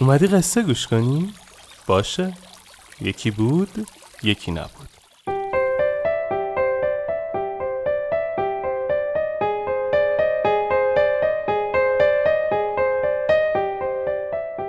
اومدی قصه گوش کنی؟ باشه. یکی بود یکی نبود.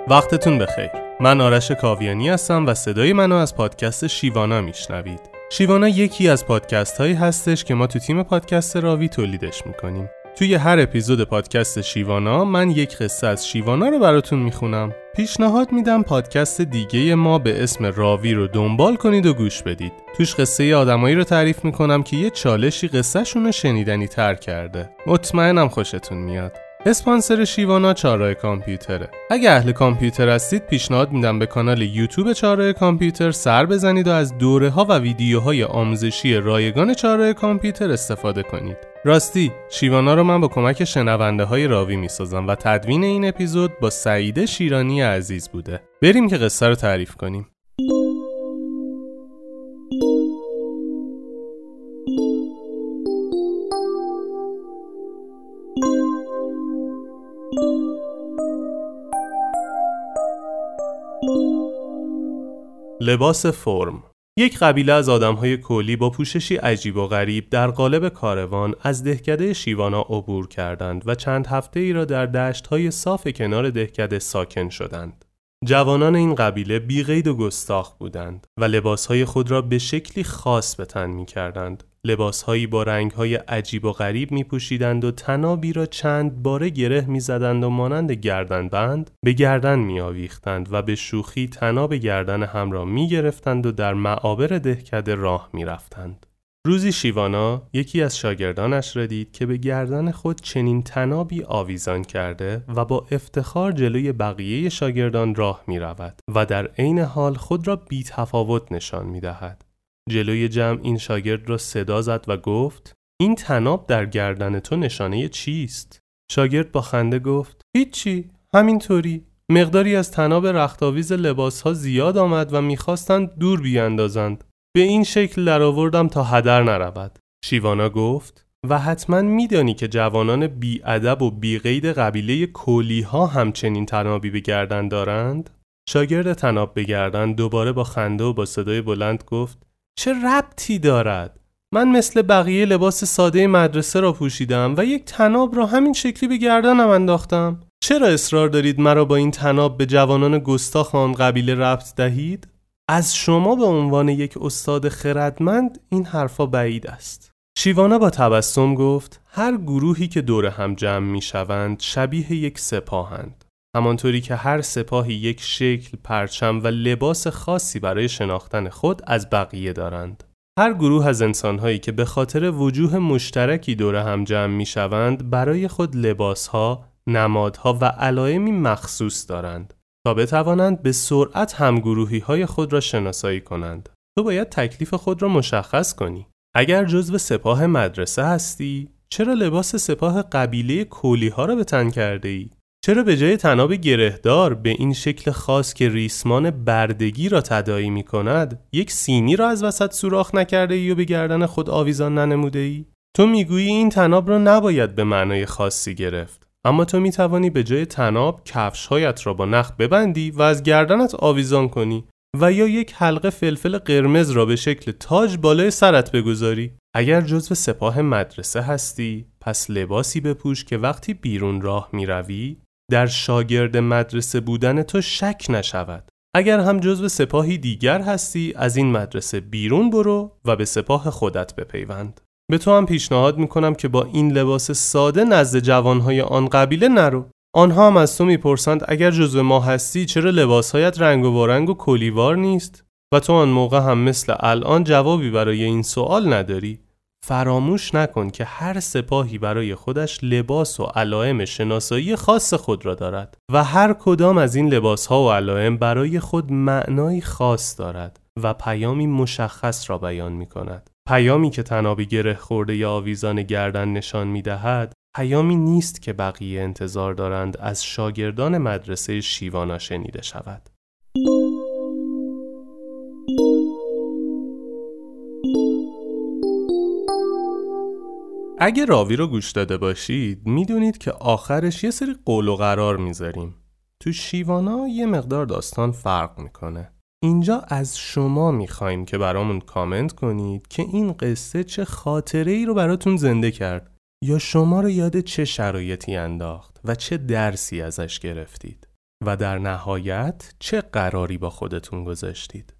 وقتتون بخیر. من آرش کاویانی هستم و صدای منو از پادکست شیوانا میشنوید. شیوانا یکی از پادکست هایی هستش که ما تو تیم پادکست راوی تولیدش می‌کنیم. توی هر اپیزود پادکست شیوانا من یک قصه از شیوانا رو براتون می‌خونم. پیشنهاد میدم پادکست دیگه ما به اسم راوی رو دنبال کنید و گوش بدید. توش قصه آدمایی رو تعریف می‌کنم که یه چالشی قصهشون رو شنیدنی تر کرده. مطمئنم خوشتون میاد. اسپانسر شیوانا چارای کامپیوتره. اگه اهل کامپیوتر هستید پیشنهاد میدم به کانال یوتیوب چارای کامپیوتر سر بزنید و از دوره ها و ویدیوهای آموزشی رایگان چارای کامپیوتر استفاده کنید. راستی شیوانا رو من با کمک شنونده های راوی می‌سازم و تدوین این اپیزود با سعیده شیرانی عزیز بوده. بریم که قصه رو تعریف کنیم. لباس فرم یک قبیله از آدمهای کولی با پوششی عجیب و غریب در قالب کاروان از دهکده شیوانا عبور کردند و چند هفته ای را در دشت های صاف کنار دهکده ساکن شدند. جوانان این قبیله بیغید و گستاخ بودند و لباسهای خود را به شکلی خاص به تن می کردند. لباسهایی با رنگهای عجیب و غریب می پوشیدند و تنابی را چند باره گره می زدند و مانند گردن بند به گردن می آویختند و به شوخی تناب گردن هم را می گرفتند و در معابر دهکده راه می رفتند. روزی شیوانا یکی از شاگردانش را دید که به گردن خود چنین تنابی آویزان کرده و با افتخار جلوی بقیه شاگردان راه می رود و در عین حال خود را بی تفاوت نشان می دهد. جلوی جمع این شاگرد را صدا زد و گفت این تناب در گردن تو نشانه چیست؟ شاگرد با خنده گفت هیچی همینطوری. مقداری از تناب رختاویز لباس ها زیاد آمد و می‌خواستند دور بیاندازند. به این شکل درآوردم تا هدر نرود. شیوانا گفت و حتما میدانی که جوانان بیادب و بیقید قبیله کولی ها همچنین تنابی به گردن دارند. شاگرد تناب به گردن دوباره با خنده و با صدای بلند گفت چه ربطی دارد؟ من مثل بقیه لباس ساده مدرسه را پوشیدم و یک تناب را همین شکلی به گردنم انداختم. چرا اصرار دارید مرا با این تناب به جوانان گستاخ آن قبیله ربط دهید؟ از شما به عنوان یک استاد خردمند این حرفا بعید است. شیوانا با تبسم گفت هر گروهی که دور هم جمع می شوند شبیه یک سپاهند. همانطوری که هر سپاهی یک شکل، پرچم و لباس خاصی برای شناختن خود از بقیه دارند. هر گروه از انسانهایی که به خاطر وجوه مشترکی دور هم جمع می شوند برای خود لباسها، نمادها و علائمی مخصوص دارند تا بتوانند به سرعت همگروهی های خود را شناسایی کنند. تو باید تکلیف خود را مشخص کنی. اگر جزو سپاه مدرسه هستی، چرا لباس سپاه قبیله کولی ها را به تن کرده ای؟ چرا به جای تناب گرهدار به این شکل خاص که ریسمان بردگی را تدایی می کند یک سینی را از وسط سوراخ نکرده ای و به گردن خود آویزان ننموده ای؟ تو می‌گویی این تناب را نباید به معنای خاصی گرفت اما تو می توانی به جای تناب کفشهایت را با نخ ببندی و از گردنت آویزان کنی و یا یک حلقه فلفل قرمز را به شکل تاج بالای سرت بگذاری اگر جزو سپاه مدرسه هستی پس لباسی بپوش که وقتی بیرون راه می روی در شاگرد مدرسه بودن تو شک نشود. اگر هم جزو سپاهی دیگر هستی از این مدرسه بیرون برو و به سپاه خودت بپیوند. به تو هم پیشنهاد می‌کنم که با این لباس ساده نزد جوانهای آن قبیله نرو. آنها هم از تو می‌پرسند اگر جزو ما هستی چرا لباسهایت رنگ و وارنگ و کلیوار نیست؟ و تو آن موقع هم مثل الان جوابی برای این سوال نداری. فراموش نکن که هر سپاهی برای خودش لباس و علائم شناسایی خاص خود را دارد و هر کدام از این لباس ها و علائم برای خود معنایی خاص دارد و پیامی مشخص را بیان می کند. پیامی که تنابی گره خورده یا آویزان گردن نشان می دهد پیامی نیست که بقیه انتظار دارند از شاگردان مدرسه شیوانا شنیده شود. اگه راوی رو گوش داده باشید می‌دونید که آخرش یه سری قول و قرار می‌ذاریم. تو شیوانا یه مقدار داستان فرق می‌کنه. اینجا از شما می‌خوایم که برامون کامنت کنید که این قصه چه خاطره ای رو براتون زنده کرد یا شما رو یاد چه شرایطی انداخت و چه درسی ازش گرفتید و در نهایت چه قراری با خودتون گذاشتید.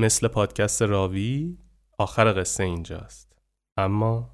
مثل پادکست راوی آخر قصه اینجاست. اما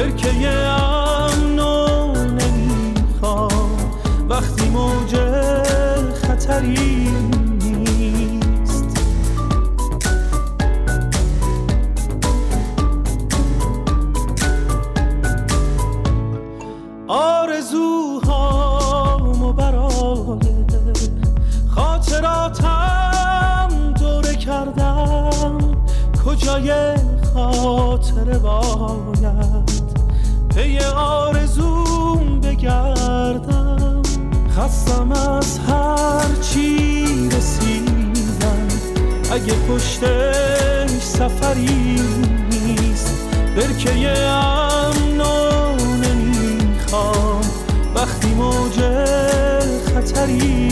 برکه امنو نمی‌خوام. وقتی موج خطری آرزوهامو برای خاطراتم دوره کردم. کجای خاطره باید؟ پی آرزوم بگردم. خستم از هر چی رسیدم. اگه پشتش سفری نیست برکه امنو نمی‌خوام. وقتی موج خطری